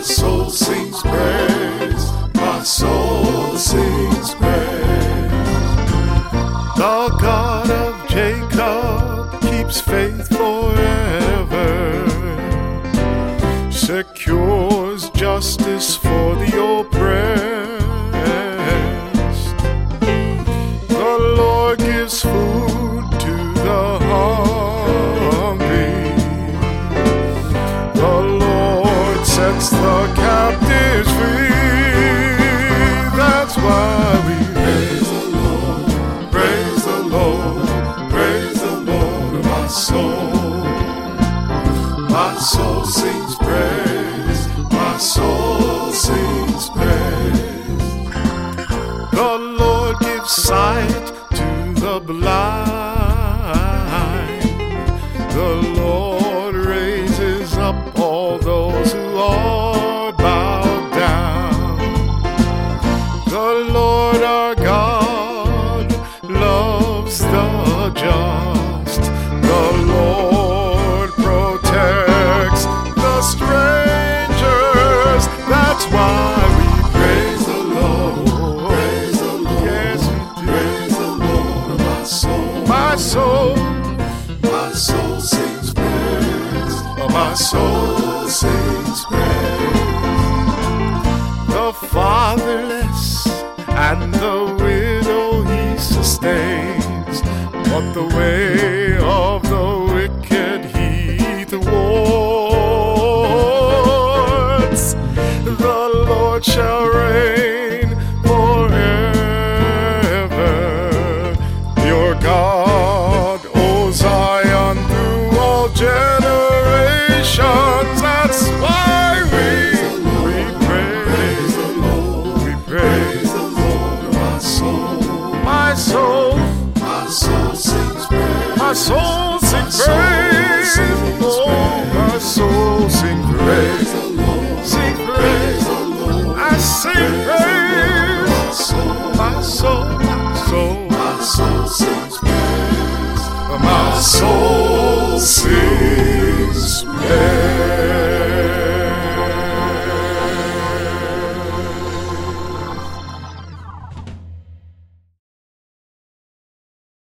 My soul sings praise. My soul sings praise. The God of Jacob keeps faith forever, secures justice for. Captives free. That's why we praise the Lord, praise the Lord, praise the Lord my soul. My soul sings praise, my soul sings praise. The Lord gives sight to the blind. The Lord our God loves the just. The Lord protects the strangers. That's why we praise the Lord. Praise the Lord. Yes, we do. Praise the Lord my soul. My soul. My soul sings praise. Oh, my soul sings praise the fatherless and the widow he sustains, but the way of the wicked he thwarts. The Lord shall reign forever. Your God, soul sings praise. Oh, my soul sings praise. Sing praise. I sing praise. My soul, my soul, my soul sings praise. My soul.